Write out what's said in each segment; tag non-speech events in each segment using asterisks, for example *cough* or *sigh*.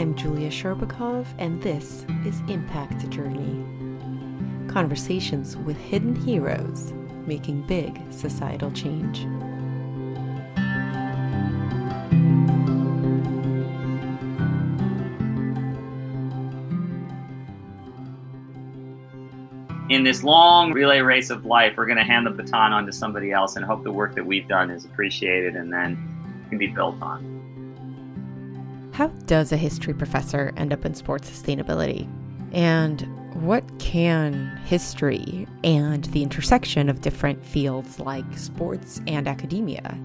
I'm Julia Sherbakov, and this is Impact Journey Conversations with Hidden Heroes Making Big Societal Change. in this long relay race of life, we're going to hand the baton on to somebody else and hope the work that we've done is appreciated and then can be built on. How does a history professor end up in sports sustainability? And what can history and the intersection of different fields like sports and academia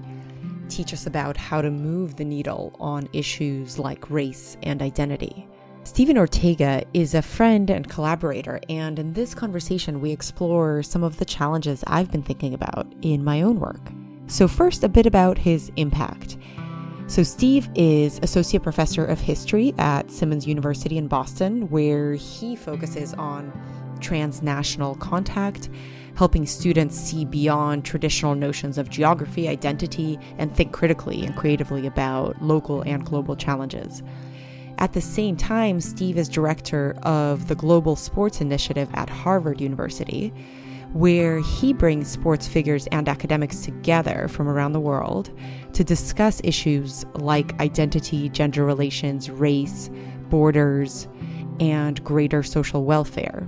teach us about how to move the needle on issues like race and identity? Stephen Ortega is a friend and collaborator, and in this conversation, we explore some of the challenges I've been thinking about in my own work. So, first, a bit about his impact. So, Steve is Associate Professor of History at Simmons University in Boston, where he focuses on transnational contact, helping students see beyond traditional notions of geography, identity, and think critically and creatively about local and global challenges. At the same time, Steve is director of the Global Sports Initiative at Harvard University, where he brings sports figures and academics together from around the world to discuss issues like identity, gender relations, race, borders, and greater social welfare.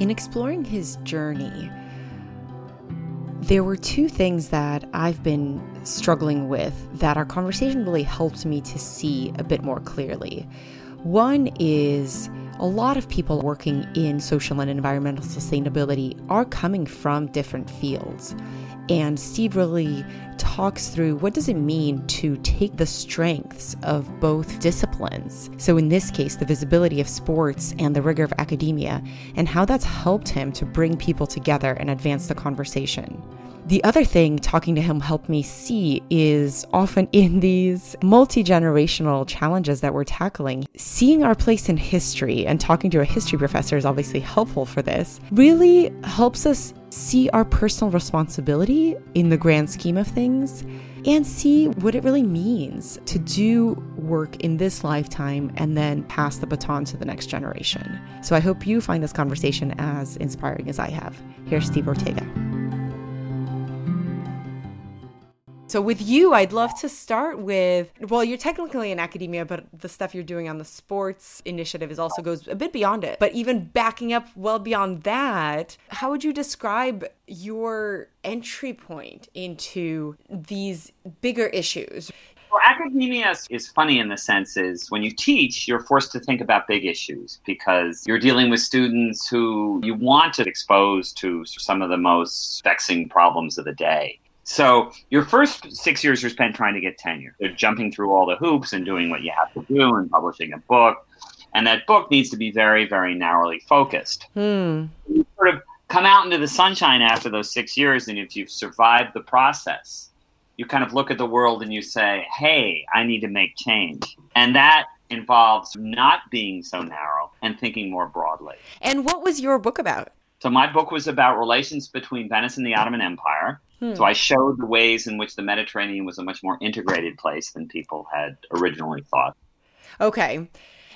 In exploring his journey, there were two things that I've been struggling with that our conversation really helped me to see a bit more clearly. One is a lot of people working in social and environmental sustainability are coming from different fields. And Steve really talks through what does it mean to take the strengths of both disciplines. So in this case, the visibility of sports and the rigor of academia, and how that's helped him to bring people together and advance the conversation. The other thing talking to him helped me see is often *laughs* in these multi generational challenges that we're tackling, seeing our place in history and talking to a history professor is obviously helpful for this, really helps us see our personal responsibility in the grand scheme of things and see what it really means to do work in this lifetime and then pass the baton to the next generation. So I hope you find this conversation as inspiring as I have. Here's Steve Ortega. So, with you, I'd love to start with well, you're technically in academia, but the stuff you're doing on the sports initiative is also goes a bit beyond it. But even backing up well beyond that, how would you describe your entry point into these bigger issues? Well, academia is funny in the sense is when you teach, you're forced to think about big issues because you're dealing with students who you want to expose to some of the most vexing problems of the day. So your first six years are spent trying to get tenure. They're jumping through all the hoops and doing what you have to do and publishing a book. And that book needs to be very, very narrowly focused. Hmm. You sort of come out into the sunshine after those six years, and if you've survived the process, you kind of look at the world and you say, hey, I need to make change. And that involves not being so narrow and thinking more broadly. And what was your book about? So my book was about relations between Venice and the Ottoman Empire. Hmm. So I showed the ways in which the Mediterranean was a much more integrated place than people had originally thought. Okay.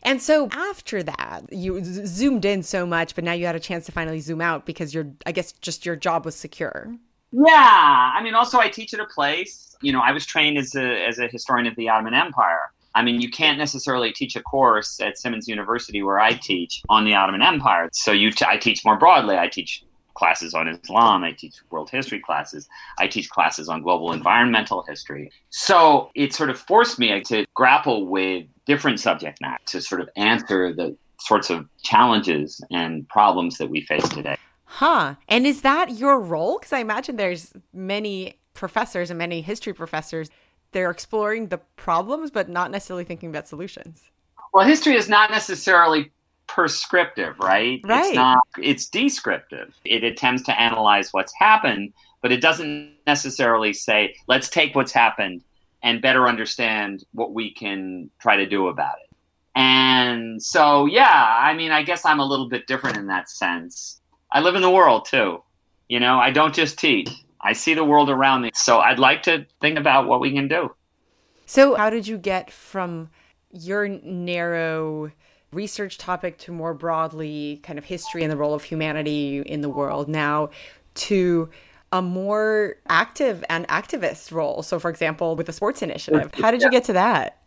And so after that, you zoomed in so much, but now you had a chance to finally zoom out because your, I guess, just your job was secure. Yeah, I mean, also I teach at a place. You know, I was trained as a as a historian of the Ottoman Empire. I mean, you can't necessarily teach a course at Simmons University where I teach on the Ottoman Empire. So you, t- I teach more broadly. I teach classes on Islam. I teach world history classes. I teach classes on global environmental history. So it sort of forced me to grapple with different subject matter to sort of answer the sorts of challenges and problems that we face today. Huh. And is that your role? Because I imagine there's many professors and many history professors. They're exploring the problems, but not necessarily thinking about solutions. Well, history is not necessarily prescriptive, right? Right. It's not it's descriptive. It attempts to analyze what's happened, but it doesn't necessarily say, let's take what's happened and better understand what we can try to do about it. And so yeah, I mean, I guess I'm a little bit different in that sense. I live in the world too. You know, I don't just teach. I see the world around me. So I'd like to think about what we can do. So how did you get from your narrow research topic to more broadly kind of history and the role of humanity in the world now to a more active and activist role. So, for example, with the sports initiative, how did you get to that?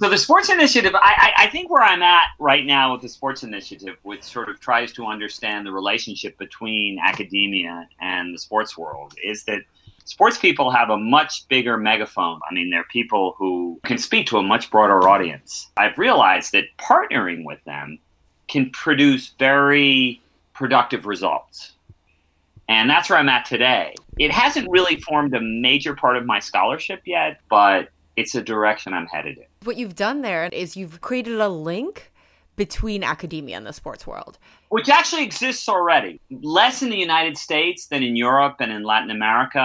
So the sports initiative, I, I, think where I'm at right now with the sports initiative, which sort of tries to understand the relationship between academia and the sports world, is that sports people have a much bigger megaphone. I mean, they're people who can speak to a much broader audience. I've realized that partnering with them can produce very productive results. And that's where I'm at today. It hasn't really formed a major part of my scholarship yet, but it's a direction I'm headed in. What you've done there is you've created a link between academia and the sports world. Which actually exists already. Less in the United States than in Europe and in Latin America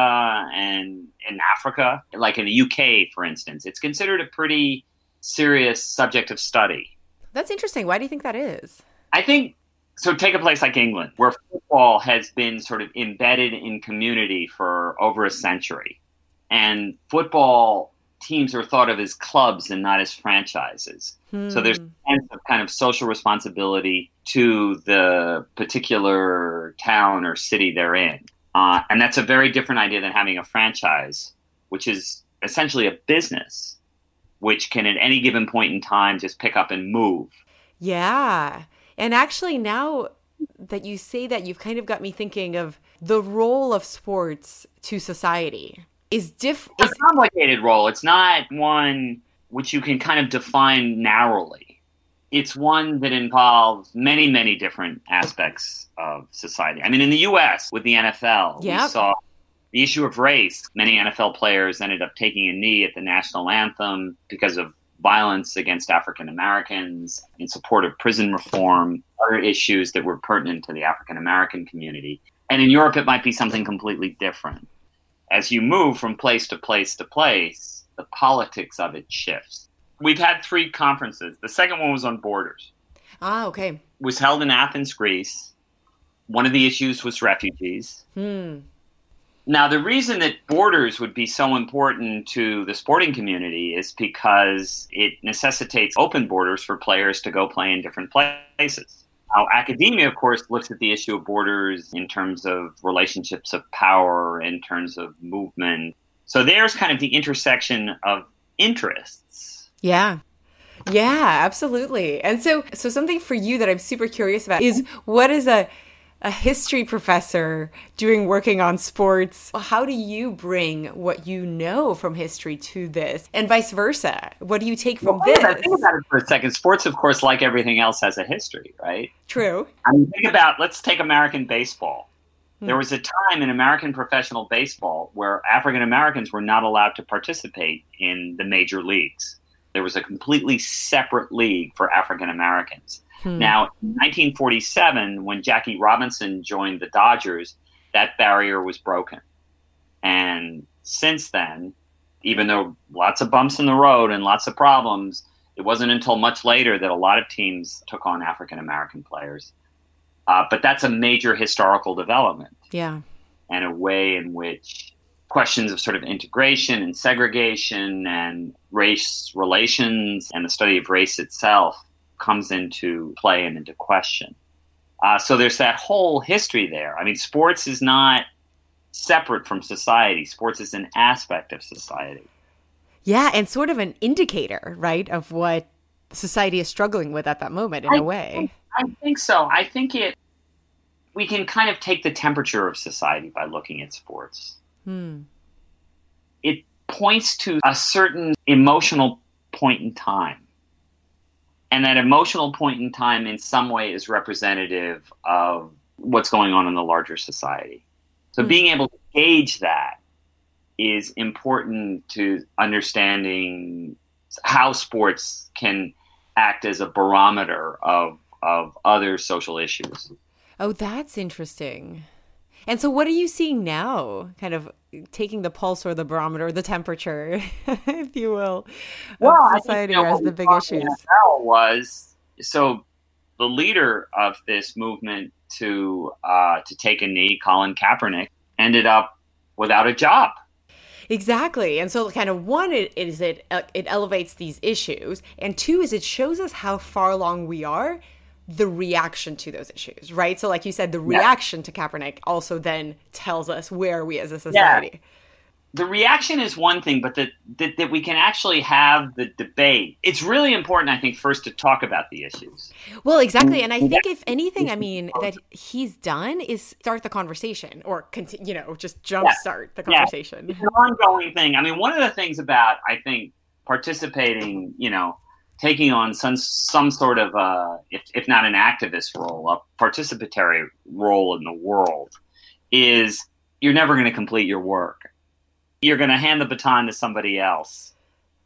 and in Africa. Like in the UK, for instance. It's considered a pretty serious subject of study. That's interesting. Why do you think that is? I think so take a place like England, where football has been sort of embedded in community for over a century. And football teams are thought of as clubs and not as franchises. Hmm. So there's a sense of kind of social responsibility to the particular town or city they're in. Uh, and that's a very different idea than having a franchise, which is essentially a business, which can at any given point in time just pick up and move. Yeah. And actually, now that you say that, you've kind of got me thinking of the role of sports to society is different. It's a complicated role. It's not one which you can kind of define narrowly. It's one that involves many, many different aspects of society. I mean, in the U.S. with the NFL, yep. we saw the issue of race. Many NFL players ended up taking a knee at the national anthem because of violence against African Americans, in support of prison reform, other issues that were pertinent to the African American community. And in Europe, it might be something completely different as you move from place to place to place, the politics of it shifts. We've had three conferences. The second one was on borders. Ah, okay. It was held in Athens, Greece. One of the issues was refugees. Hmm. Now, the reason that borders would be so important to the sporting community is because it necessitates open borders for players to go play in different places. Now, academia, of course, looks at the issue of borders in terms of relationships of power, in terms of movement. So there's kind of the intersection of interests. Yeah. Yeah, absolutely. And so so something for you that I'm super curious about is what is a a history professor doing working on sports. How do you bring what you know from history to this, and vice versa? What do you take from well, this? Think about it for a second. Sports, of course, like everything else, has a history, right? True. I mean, think about. Let's take American baseball. Hmm. There was a time in American professional baseball where African Americans were not allowed to participate in the major leagues. There was a completely separate league for African Americans. Hmm. Now, in 1947, when Jackie Robinson joined the Dodgers, that barrier was broken. And since then, even though lots of bumps in the road and lots of problems, it wasn't until much later that a lot of teams took on African American players. Uh, but that's a major historical development. Yeah. And a way in which questions of sort of integration and segregation and race relations and the study of race itself comes into play and into question. Uh, so there's that whole history there. I mean, sports is not separate from society. Sports is an aspect of society. Yeah, and sort of an indicator, right, of what society is struggling with at that moment in I a way. Think, I think so. I think it we can kind of take the temperature of society by looking at sports. Hmm. It points to a certain emotional point in time and that emotional point in time in some way is representative of what's going on in the larger society. So mm-hmm. being able to gauge that is important to understanding how sports can act as a barometer of of other social issues. Oh that's interesting and so, what are you seeing now? Kind of taking the pulse or the barometer, or the temperature, *laughs* if you will, well, of society think, you know, as the big issues. Was so the leader of this movement to uh, to take a knee, Colin Kaepernick, ended up without a job. Exactly. And so kind of one it is it uh, it elevates these issues and two is it shows us how far along we are the reaction to those issues, right? So like you said the reaction yeah. to Kaepernick also then tells us where we as a society. Yeah the reaction is one thing, but that, that, that we can actually have the debate. It's really important, I think, first to talk about the issues. Well, exactly, and I think if anything, I mean that he's done is start the conversation or continue, you know, just jumpstart yeah. the conversation. It's an ongoing thing. I mean, one of the things about I think participating, you know, taking on some some sort of uh, if if not an activist role, a participatory role in the world, is you're never going to complete your work. You're going to hand the baton to somebody else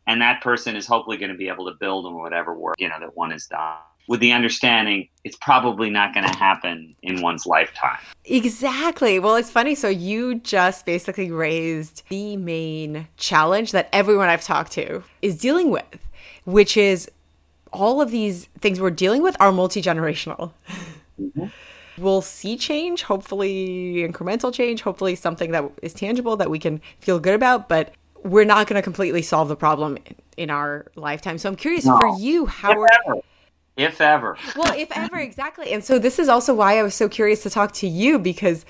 and that person is hopefully going to be able to build on whatever work you know that one has done with the understanding it's probably not going to happen in one's lifetime. Exactly. Well it's funny. So you just basically raised the main challenge that everyone i've talked to is dealing with which is all of these things we're dealing with are multi-generational mm-hmm we'll see change, hopefully incremental change, hopefully something that is tangible that we can feel good about, but we're not going to completely solve the problem in our lifetime. So I'm curious no. for you, how if ever. if ever. well, if ever, exactly. And so this is also why I was so curious to talk to you because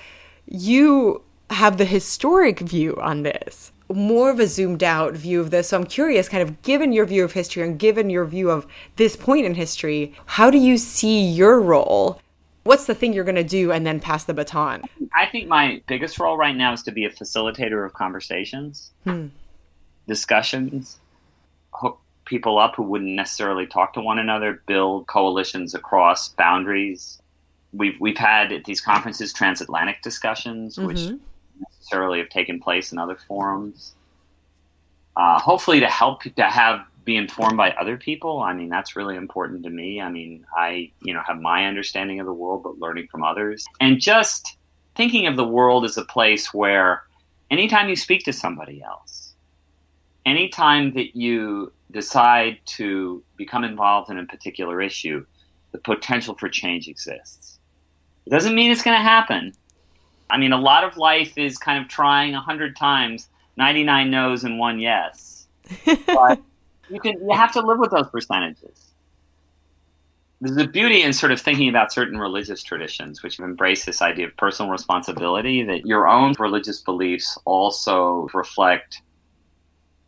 you have the historic view on this more of a zoomed out view of this. So I'm curious, kind of given your view of history and given your view of this point in history, how do you see your role what's the thing you're going to do and then pass the baton? I think my biggest role right now is to be a facilitator of conversations, hmm. discussions, hook people up who wouldn't necessarily talk to one another, build coalitions across boundaries. We've we've had at these conferences transatlantic discussions, mm-hmm. which necessarily have taken place in other forums. Uh, hopefully, to help to have be informed by other people. I mean, that's really important to me. I mean, I, you know, have my understanding of the world, but learning from others. And just thinking of the world as a place where anytime you speak to somebody else, anytime that you decide to become involved in a particular issue, the potential for change exists. It doesn't mean it's going to happen. I mean, a lot of life is kind of trying a hundred times, 99 no's and one yes. But *laughs* you can you have to live with those percentages. There's a beauty in sort of thinking about certain religious traditions, which embrace this idea of personal responsibility, that your own religious beliefs also reflect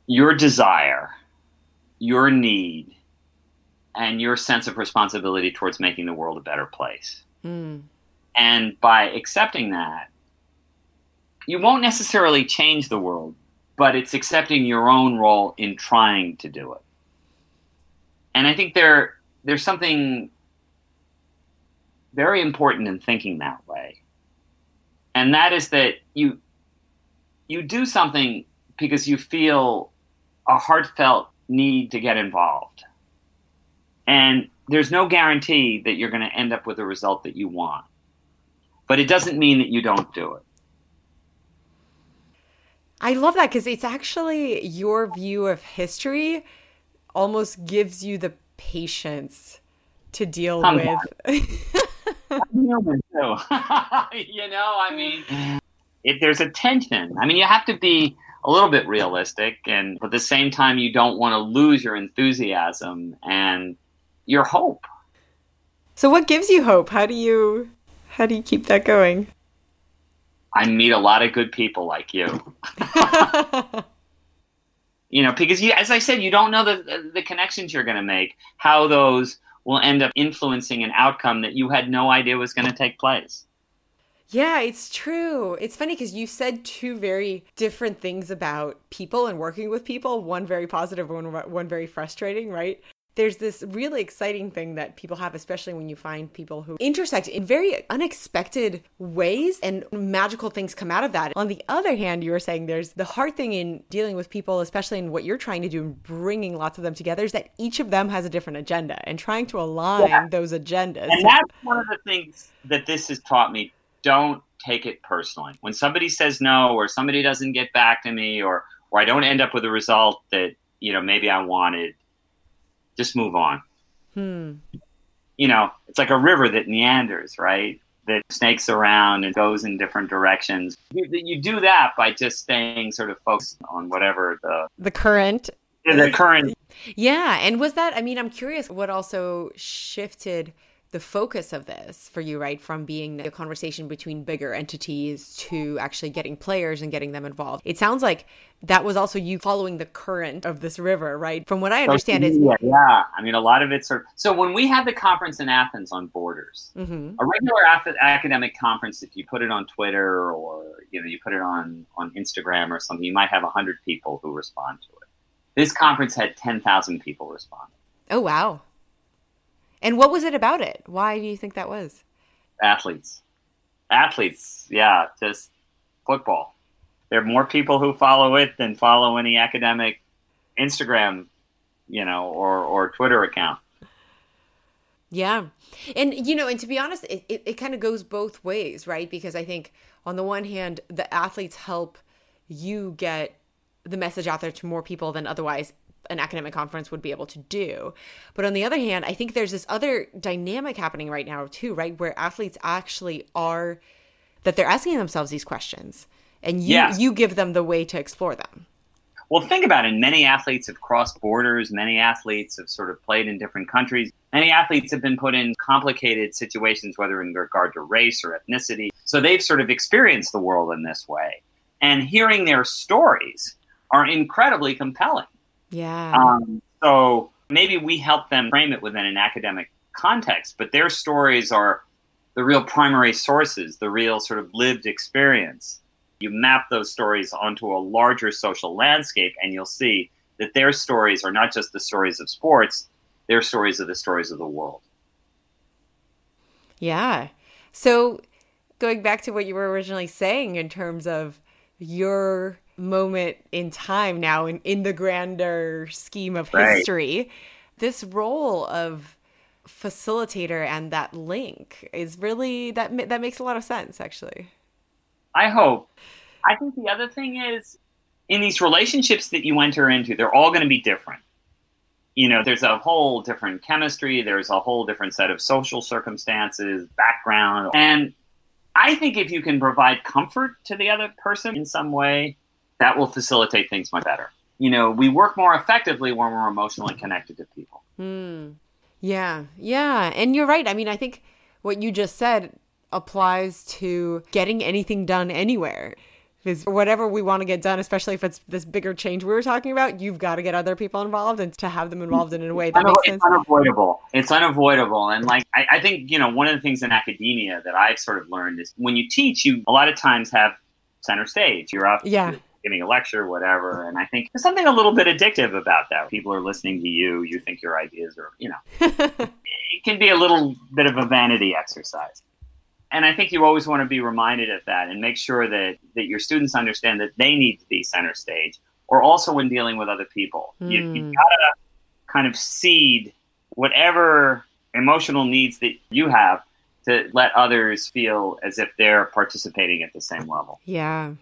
your desire, your need, and your sense of responsibility towards making the world a better place. Mm. And by accepting that, you won't necessarily change the world, but it's accepting your own role in trying to do it. And I think there there's something very important in thinking that way. And that is that you you do something because you feel a heartfelt need to get involved. And there's no guarantee that you're going to end up with a result that you want. But it doesn't mean that you don't do it. I love that because it's actually your view of history almost gives you the patience to deal I'm with. Human too. *laughs* you know, I mean, if there's a tension. I mean, you have to be a little bit realistic, and at the same time, you don't want to lose your enthusiasm and your hope. So, what gives you hope? How do you how do you keep that going? I meet a lot of good people like you. *laughs* you know, because you, as I said, you don't know the the connections you're going to make, how those will end up influencing an outcome that you had no idea was going to take place. Yeah, it's true. It's funny because you said two very different things about people and working with people. One very positive, one one very frustrating, right? There's this really exciting thing that people have, especially when you find people who intersect in very unexpected ways and magical things come out of that. On the other hand, you were saying there's the hard thing in dealing with people, especially in what you're trying to do and bringing lots of them together, is that each of them has a different agenda and trying to align yeah. those agendas. And that's one of the things that this has taught me. Don't take it personally. When somebody says no or somebody doesn't get back to me or or I don't end up with a result that, you know, maybe I wanted just move on. Hmm. You know, it's like a river that meanders, right? that snakes around and goes in different directions. You, you do that by just staying sort of focused on whatever the the current the current yeah and was that i mean i'm curious what also shifted the focus of this for you, right? From being a conversation between bigger entities to actually getting players and getting them involved. It sounds like that was also you following the current of this river, right? From what I understand, it's yeah, yeah. I mean, a lot of it's sort of, so when we had the conference in Athens on borders, mm-hmm. a regular academic conference, if you put it on Twitter or you know you put it on on Instagram or something, you might have hundred people who respond to it. This conference had ten thousand people respond. Oh wow! And what was it about it? Why do you think that was? Athletes. Athletes, yeah, just football. There are more people who follow it than follow any academic Instagram, you know, or, or Twitter account. Yeah. And, you know, and to be honest, it, it, it kind of goes both ways, right? Because I think on the one hand, the athletes help you get the message out there to more people than otherwise an academic conference would be able to do. But on the other hand, I think there's this other dynamic happening right now too, right? Where athletes actually are that they're asking themselves these questions and you you give them the way to explore them. Well, think about it. Many athletes have crossed borders. Many athletes have sort of played in different countries. Many athletes have been put in complicated situations, whether in regard to race or ethnicity. So they've sort of experienced the world in this way. And hearing their stories are incredibly compelling. Yeah. Um, so maybe we help them frame it within an academic context, but their stories are the real primary sources, the real sort of lived experience. You map those stories onto a larger social landscape, and you'll see that their stories are not just the stories of sports, their stories are the stories of the world. Yeah. So going back to what you were originally saying in terms of your moment in time now in, in the grander scheme of right. history this role of facilitator and that link is really that that makes a lot of sense actually. I hope. I think the other thing is in these relationships that you enter into they're all going to be different. You know there's a whole different chemistry there's a whole different set of social circumstances background and i think if you can provide comfort to the other person in some way that will facilitate things much better. You know, we work more effectively when we're emotionally connected to people. Mm. Yeah, yeah. And you're right. I mean, I think what you just said applies to getting anything done anywhere. Because whatever we want to get done, especially if it's this bigger change we were talking about, you've got to get other people involved and to have them involved in a way that makes sense. It's unavoidable. It's unavoidable. And like, I, I think, you know, one of the things in academia that I've sort of learned is when you teach, you a lot of times have center stage. You're up. Yeah giving a lecture, whatever. And I think there's something a little bit addictive about that. People are listening to you. You think your ideas are, you know, *laughs* it can be a little bit of a vanity exercise. And I think you always want to be reminded of that and make sure that, that your students understand that they need to be center stage or also when dealing with other people. Mm. You, you've got to kind of cede whatever emotional needs that you have to let others feel as if they're participating at the same level. Yeah.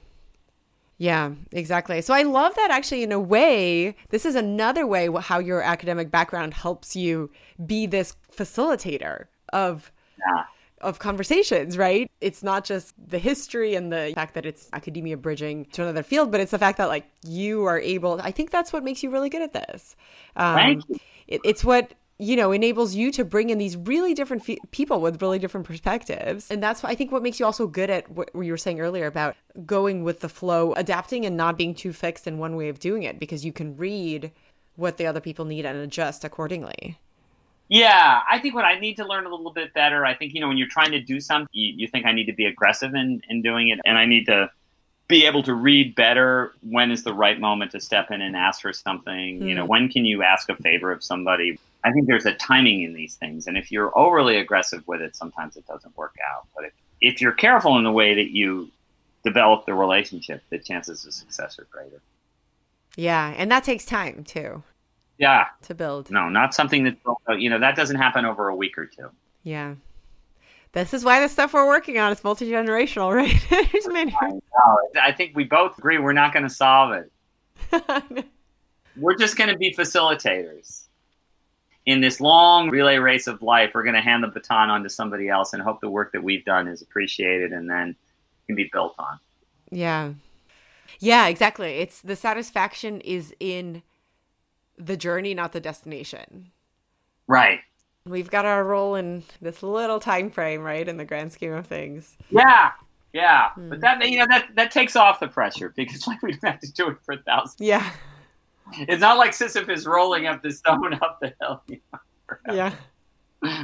Yeah, exactly. So I love that actually, in a way, this is another way how your academic background helps you be this facilitator of. Yeah. Of conversations, right? It's not just the history and the fact that it's academia bridging to another field, but it's the fact that like you are able. I think that's what makes you really good at this. Um, Thank you. It, it's what you know enables you to bring in these really different fe- people with really different perspectives. And that's i think what makes you also good at what you were saying earlier about going with the flow adapting and not being too fixed in one way of doing it because you can read what the other people need and adjust accordingly. Yeah i think what i need to learn a little bit better i think you know when you're trying to do something you, you think i need to be aggressive in, in doing it and i need to be able to read better when is the right moment to step in and ask for something mm. you know hmm. when can you ask a favor of somebody I think there's a timing in these things, and if you're overly aggressive with it, sometimes it doesn't work out. But if, if you're careful in the way that you develop the relationship, the chances of success are greater. Yeah, and that takes time too. Yeah, to build. No, not something that you know that doesn't happen over a week or two. Yeah. This is why the stuff we're working on is multi generational, right? *laughs* I, I think we both agree we're not going to solve it. *laughs* we're just going to be facilitators in this long relay race of life, we're going to hand the baton on to somebody else and hope the work that we've done is appreciated and then can be built on. Yeah. Yeah, exactly. It's the satisfaction is in the journey, not the destination. Right. We've got our role in this little time frame, right, in the grand scheme of things. Yeah. Yeah. Hmm. But that you know that that takes off the pressure because *laughs* like we don't have to do it for a thousand. Yeah. It's not like Sisyphus rolling up the stone *laughs* up the hill. You know, yeah.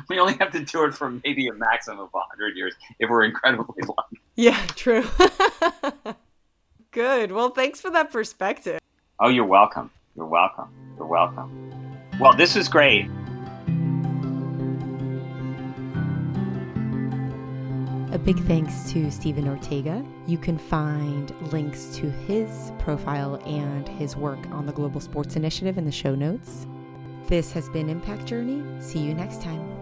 We only have to do it for maybe a maximum of 100 years if we're incredibly *laughs* lucky. Yeah, true. Good. Well, thanks for that perspective. Oh, you're welcome. You're welcome. You're welcome. Well, this is great. Big thanks to Stephen Ortega. You can find links to his profile and his work on the Global Sports Initiative in the show notes. This has been Impact Journey. See you next time.